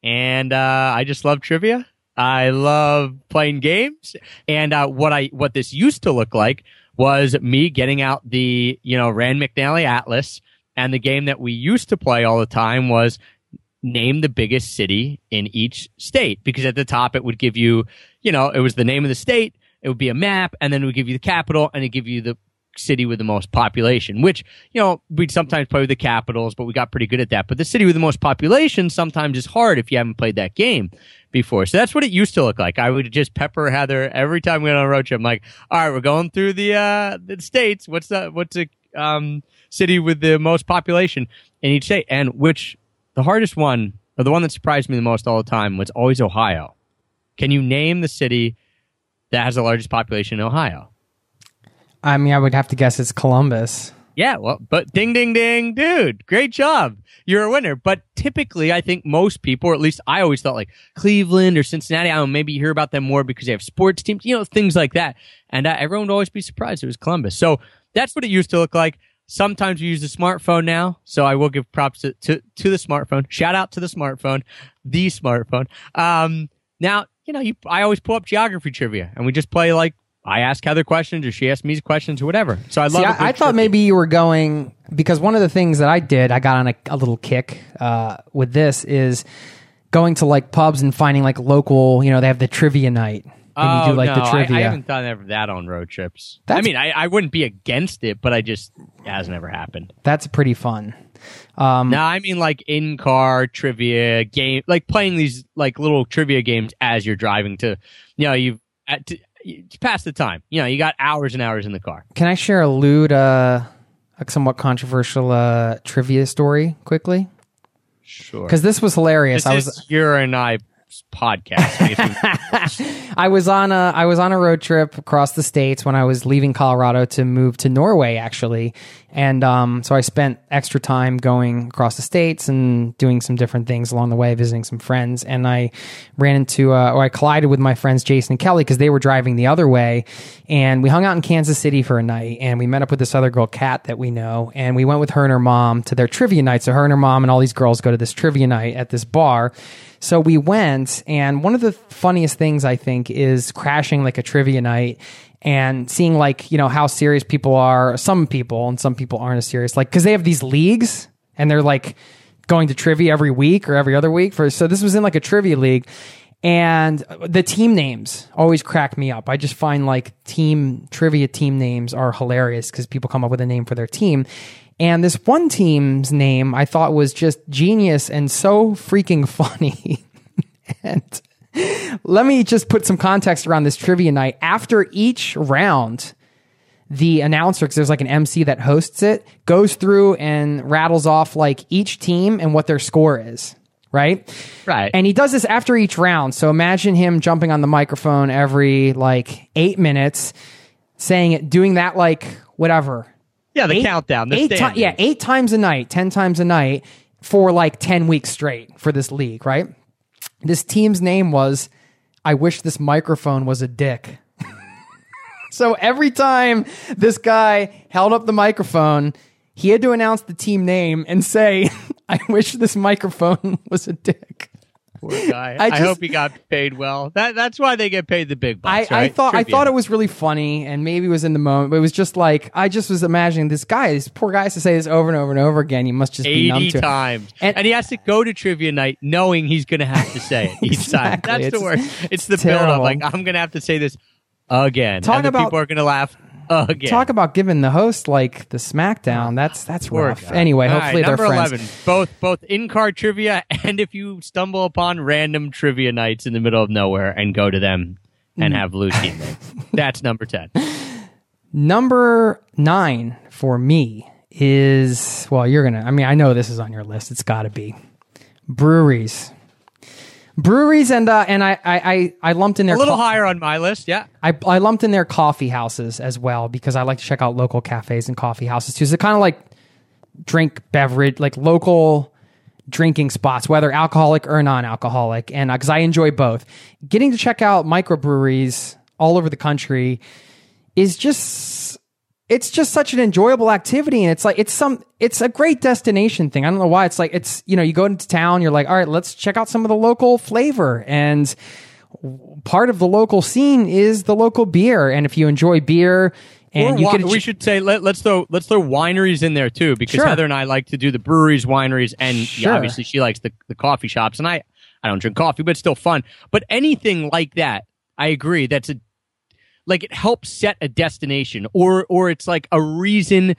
and uh, I just love trivia. I love playing games, and uh, what I what this used to look like was me getting out the you know Rand McNally Atlas, and the game that we used to play all the time was name the biggest city in each state. Because at the top it would give you you know it was the name of the state, it would be a map, and then it would give you the capital, and it give you the city with the most population, which, you know, we'd sometimes play with the capitals, but we got pretty good at that. But the city with the most population sometimes is hard if you haven't played that game before. So that's what it used to look like. I would just pepper Heather every time we went on a road trip. I'm like, all right, we're going through the, uh, the states. What's the, what's the, um, city with the most population in each state? And which the hardest one, or the one that surprised me the most all the time was always Ohio. Can you name the city that has the largest population in Ohio? I mean, I would have to guess it's Columbus. Yeah, well, but ding, ding, ding, dude, great job. You're a winner. But typically, I think most people, or at least I always thought like Cleveland or Cincinnati, I don't know, maybe you hear about them more because they have sports teams, you know, things like that. And uh, everyone would always be surprised it was Columbus. So that's what it used to look like. Sometimes we use the smartphone now. So I will give props to, to, to the smartphone. Shout out to the smartphone, the smartphone. Um, now, you know, you, I always pull up geography trivia and we just play like I ask Heather questions or she asks me questions or whatever. So I love. See, I, I thought maybe you were going because one of the things that I did, I got on a, a little kick uh, with this is going to like pubs and finding like local. You know, they have the trivia night, And oh, you do like no, the trivia. I, haven't done ever that on road trips. I mean, I, I wouldn't be against it, but I just it has never happened. That's pretty fun. Um, No, I mean like in car trivia game, like playing these like little trivia games as you're driving to, you know, you've at, to pass the time. You know, you got hours and hours in the car. Can I share a lewd, uh, a somewhat controversial uh, trivia story quickly? Sure. Because this was hilarious. this I was your and I podcast. I was on a I was on a road trip across the states when I was leaving Colorado to move to Norway actually, and um, so I spent extra time going across the states and doing some different things along the way, visiting some friends, and I ran into uh, or I collided with my friends Jason and Kelly because they were driving the other way, and we hung out in Kansas City for a night, and we met up with this other girl Kat that we know, and we went with her and her mom to their trivia night. So her and her mom and all these girls go to this trivia night at this bar. So we went, and one of the funniest things I think is crashing like a trivia night and seeing like you know how serious people are. Some people and some people aren't as serious, like because they have these leagues and they're like going to trivia every week or every other week. For so this was in like a trivia league, and the team names always crack me up. I just find like team trivia team names are hilarious because people come up with a name for their team. And this one team's name I thought was just genius and so freaking funny. and let me just put some context around this trivia night. After each round, the announcer, because there's like an MC that hosts it, goes through and rattles off like each team and what their score is. Right? Right. And he does this after each round. So imagine him jumping on the microphone every like eight minutes, saying it, doing that like whatever. Yeah, the Eight- countdown. The eight ti- yeah, eight times a night, ten times a night for like ten weeks straight for this league, right? This team's name was I wish this microphone was a dick. so every time this guy held up the microphone, he had to announce the team name and say, I wish this microphone was a dick. Poor guy. I I, hope he got paid well. That that's why they get paid the big bucks. I right? thought I thought it was really funny and maybe it was in the moment, but it was just like I just was imagining this guy, this poor guy has to say this over and over and over again. You must just be numb eighty to it. times, And- and, he has to go to trivia night knowing he's going to have to say it each time. That's It's- the worst. It's the build up. Like I'm going to have to say this again. Talk and the about- people are going to laugh again. Talk about giving the host like the smackdown. That's that's Poor rough. Anyway, All hopefully right, they're number friends. eleven. Both both in car trivia and if you stumble upon random trivia nights in the middle of nowhere and go to them and Mm. have loose teammates. That's number ten. Number nine for me is well, you're gonna. I mean, I know this is on your list. It's got to be breweries. Breweries and uh, and I, I I I lumped in there A little co- higher on my list. Yeah. I, I lumped in there coffee houses as well because I like to check out local cafes and coffee houses too. So kind of like drink beverage, like local drinking spots, whether alcoholic or non-alcoholic, and because I enjoy both. Getting to check out microbreweries all over the country is just it's just such an enjoyable activity and it's like it's some it's a great destination thing i don't know why it's like it's you know you go into town you're like all right let's check out some of the local flavor and part of the local scene is the local beer and if you enjoy beer and Or you could we should say let, let's throw let's throw wineries in there too because Sure. Heather and I like to do the breweries, wineries, and yeah, obviously she likes the, the coffee shops, and I I don't drink coffee, but it's still fun. But anything like that, I agree. That's a like it helps set a destination, or or it's like a reason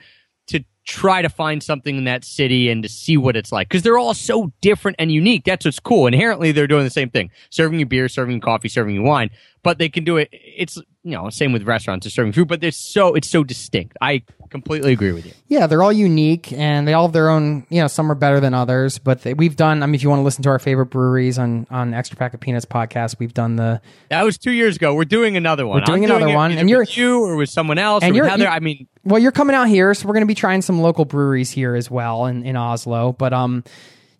to try to find something in that city and to see what it's like because they're all so different and unique. That's what's cool. Inherently, they're doing the same thing: serving you beer, serving you coffee, serving you wine. But they can do it. It's you know same with restaurants, they're serving food, but they're so it's so distinct. I completely agree with you. yeah they're all unique and they all have their own you know some are better than others but they, we've done i mean if you want to listen to our favorite breweries on on extra pack of peanuts podcast we've done the That was two years ago. We're doing another one. We're doing I'm another it one, and you're- with you or with someone else and or you're- Heather. you- I mean, Well, you're coming out here, so we're going to be trying some local breweries here as well in, in Oslo. But um,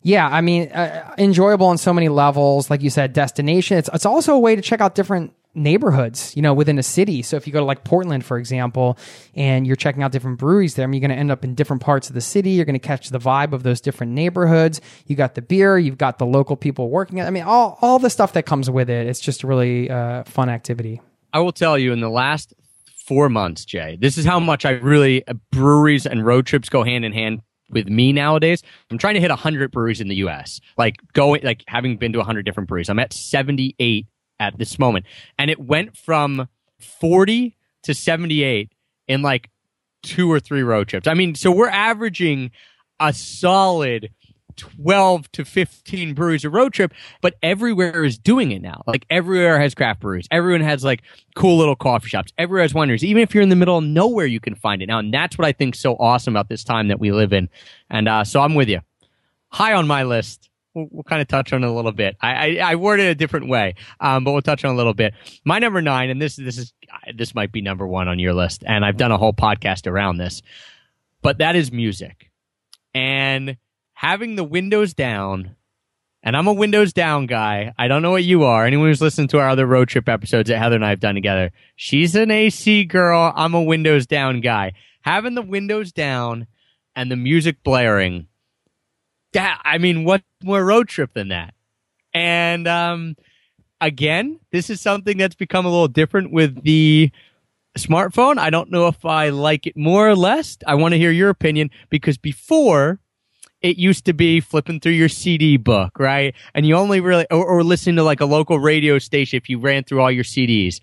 yeah, I mean, uh, enjoyable on so many levels. Like you said, destination. It's it's also a way to check out different neighborhoods, you know, within a city. So if you go to like Portland, for example, and you're checking out different breweries there, I mean, you're going to end up in different parts of the city. You're going to catch the vibe of those different neighborhoods. You got the beer, you've got the local people working. I mean, all all the stuff that comes with it. It's just a really uh, fun activity. I will tell you in the last four months, Jay, this is how much I really uh, breweries and road trips go hand in hand with me nowadays. I'm trying to hit 100 breweries in the U.S. Like going, like having been to 100 different breweries. I'm at 78 at this moment. And it went from 40 to 78 in like two or three road trips. I mean, so we're averaging a solid 12 to 15 breweries a road trip, but everywhere is doing it now. Like everywhere has craft breweries. Everyone has like cool little coffee shops. Everywhere has wineries. Even if you're in the middle of nowhere, you can find it now. And that's what I think so awesome about this time that we live in. And uh, so I'm with you. High on my list. We'll, kind of touch on a little bit. I, I, I worded it a different way, um, but we'll touch on a little bit. My number nine, and this this is this might be number one on your list, and I've done a whole podcast around this, but that is music, and having the windows down. And I'm a windows down guy. I don't know what you are. Anyone who's listened to our other road trip episodes that Heather and I have done together, she's an AC girl. I'm a windows down guy. Having the windows down and the music blaring that I mean, what more road trip than that? And um, again, this is something that's become a little different with the smartphone. I don't know if I like it more or less. I want to hear your opinion because before it used to be flipping through your CD book, right? And you only really, or, or listening to like a local radio station if you ran through all your CDs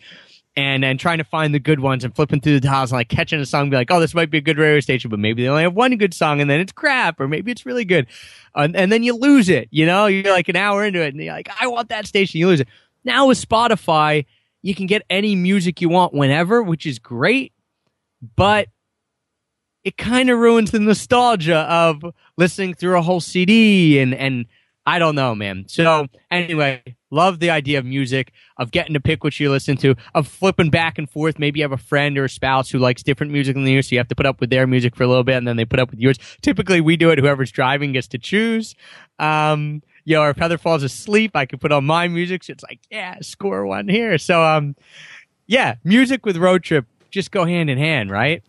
and then trying to find the good ones and flipping through the dials and like catching a song, be like, oh, this might be a good radio station, but maybe they only have one good song and then it's crap, or maybe it's really good, and, and then you lose it. You know, you're like an hour into it and you're like, I want that station, you lose it. Now with Spotify, you can get any music you want whenever, which is great, but it kind of ruins the nostalgia of listening through a whole CD and and I don't know, man. So anyway, love the idea of music, of getting to pick what you listen to, of flipping back and forth. Maybe you have a friend or a spouse who likes different music than you, so you have to put up with their music for a little bit, and then they put up with yours. Typically, we do it. Whoever's driving gets to choose. Um, you know, if Heather falls asleep, I can put on my music. So it's like, yeah, score one here. So, um, yeah, music with road trip just go hand in hand, right?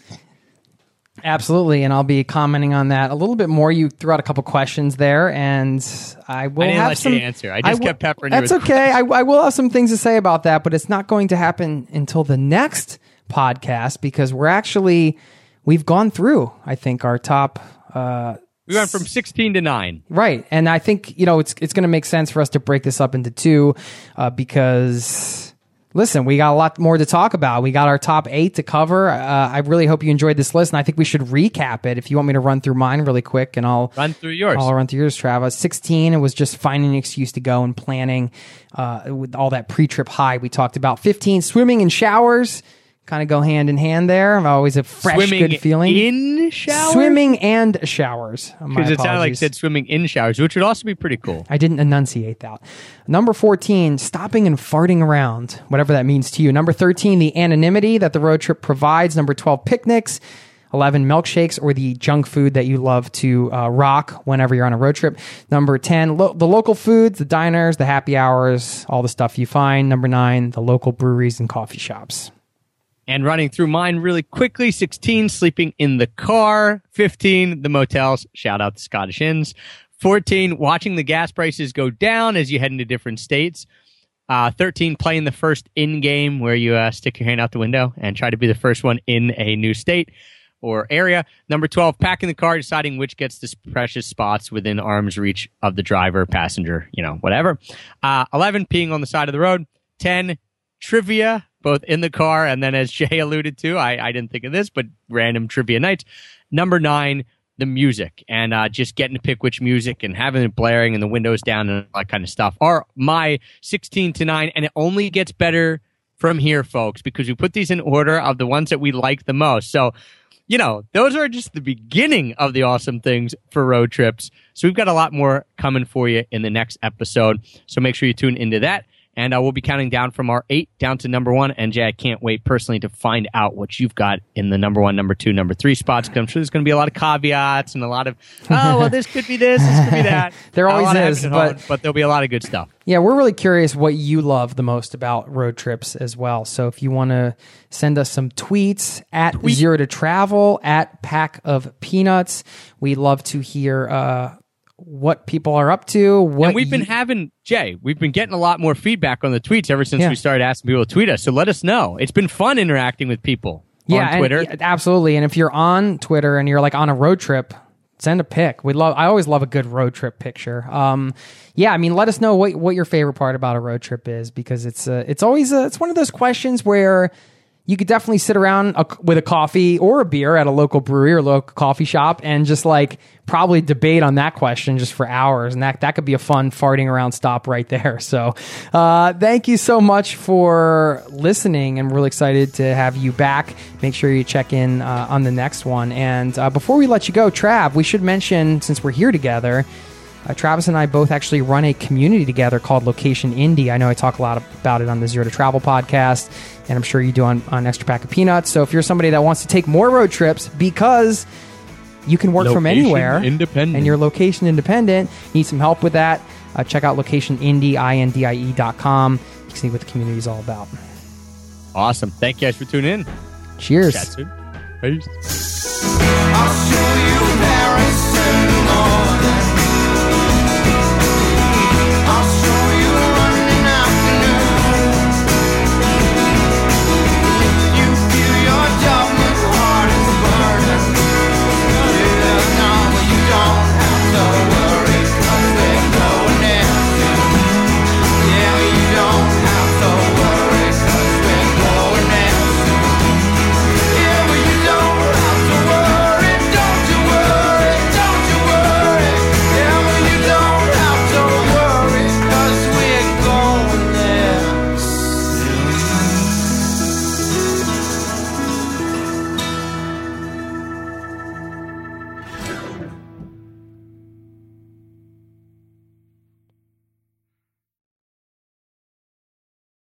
Absolutely, and I'll be commenting on that a little bit more. You threw out a couple questions there, and I will I have let some you answer. I just will- kept peppering you That's okay. I, I will have some things to say about that, but it's not going to happen until the next podcast because we're actually we've gone through. I think our top. Uh, We went from 16 to 9. Right, and I think you know it's it's going to make sense for us to break this up into two, uh, because listen, we got a lot more to talk about. We got our top eight to cover. Uh, I really hope you enjoyed this list, and I think we should recap it. If you want me to run through mine really quick, and I'll Run through yours. I'll run through yours, Travis. Sixteen, it was just finding an excuse to go and planning uh, with all that pre-trip high we talked about. Fifteen, swimming and showers. Kind of go hand in hand there. I'm always a fresh, Swimming good feeling. in showers? Swimming and showers. Because it sounded like it said swimming in showers, which would also be pretty cool. I didn't enunciate that. Number 14, stopping and farting around, whatever that means to you. Number 13, the anonymity that the road trip provides. Number 12, picnics. 11, milkshakes or the junk food that you love to uh, rock whenever you're on a road trip. Number 10, lo- the local foods, the diners, the happy hours, all the stuff you find. Number 9, the local breweries and coffee shops. And running through mine really quickly 16, sleeping in the car. 15, the motels. Shout out to Scottish Inns. 14, watching the gas prices go down as you head into different states. Uh, 13, playing the first in game where you uh, stick your hand out the window and try to be the first one in a new state or area. Number 12, packing the car, deciding which gets the precious spots within arm's reach of the driver, passenger, you know, whatever. Uh, 11, peeing on the side of the road. 10, trivia, both in the car and then as Jay alluded to, I, I didn't think of this, but random trivia nights. Number nine, the music and uh, just getting to pick which music and having it blaring and the windows down and all that kind of stuff are my 16 to 9 and it only gets better from here folks because we put these in order of the ones that we like the most. So you know those are just the beginning of the awesome things for road trips. So we've got a lot more coming for you in the next episode. So make sure you tune into that and uh, we'll be counting down from our eight down to number one. And Jay, I can't wait personally to find out what you've got in the number one, number two, number three spots. Because I'm sure there's going to be a lot of caveats and a lot of, oh, well, this could be this, this could be that. There always is, but- but there'll be a lot of good stuff. Yeah, we're really curious what you love the most about road trips as well. So if you want to send us some tweets at zero to travel at pack of peanuts, we'd love to hear uh, what people are up to. What And we've been having Jay, we've been getting a lot more feedback on the tweets ever since Yeah. we started asking people to tweet us. So let us know. It's been fun interacting with people yeah, on and- Twitter. yeah, absolutely. And if you're on Twitter and you're like on a road trip, send a pic. We love. I always love a good road trip picture. Um, yeah, I mean, let us know what what your favorite part about a road trip is because it's uh, it's always uh, it's one of those questions where you could definitely sit around a, with a coffee or a beer at a local brewery or local coffee shop and just like probably debate on that question just for hours. And that, that could be a fun farting around stop right there. So, uh, thank you so much for listening. I'm really excited to have you back. Make sure you check in uh, on the next one. And uh, before we let you go, Trav, we should mention since we're here together, uh, Travis and I both actually run a community together called Location Indie. I know I talk a lot about it on the Zero to Travel podcast, and I'm sure you do on, on Extra Pack of Peanuts. So if you're somebody that wants to take more road trips because you can work from anywhere independent. and you're location independent, need some help with that, uh, check out Location Indie, I-N-D-I-E dot com. You can see what the community is all about. Awesome. Thank you guys for tuning in. Cheers. Chat soon. Peace.